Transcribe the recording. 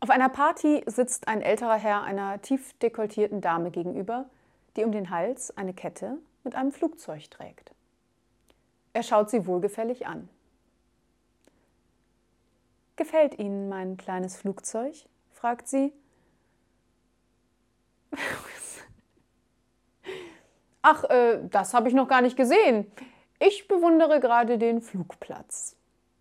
Auf einer Party sitzt ein älterer Herr einer tief dekolletierten Dame gegenüber, die um den Hals eine Kette mit einem Flugzeug trägt. Er schaut sie wohlgefällig an. Gefällt Ihnen mein kleines Flugzeug? fragt sie. Ach, äh, das habe ich noch gar nicht gesehen. Ich bewundere gerade den Flugplatz.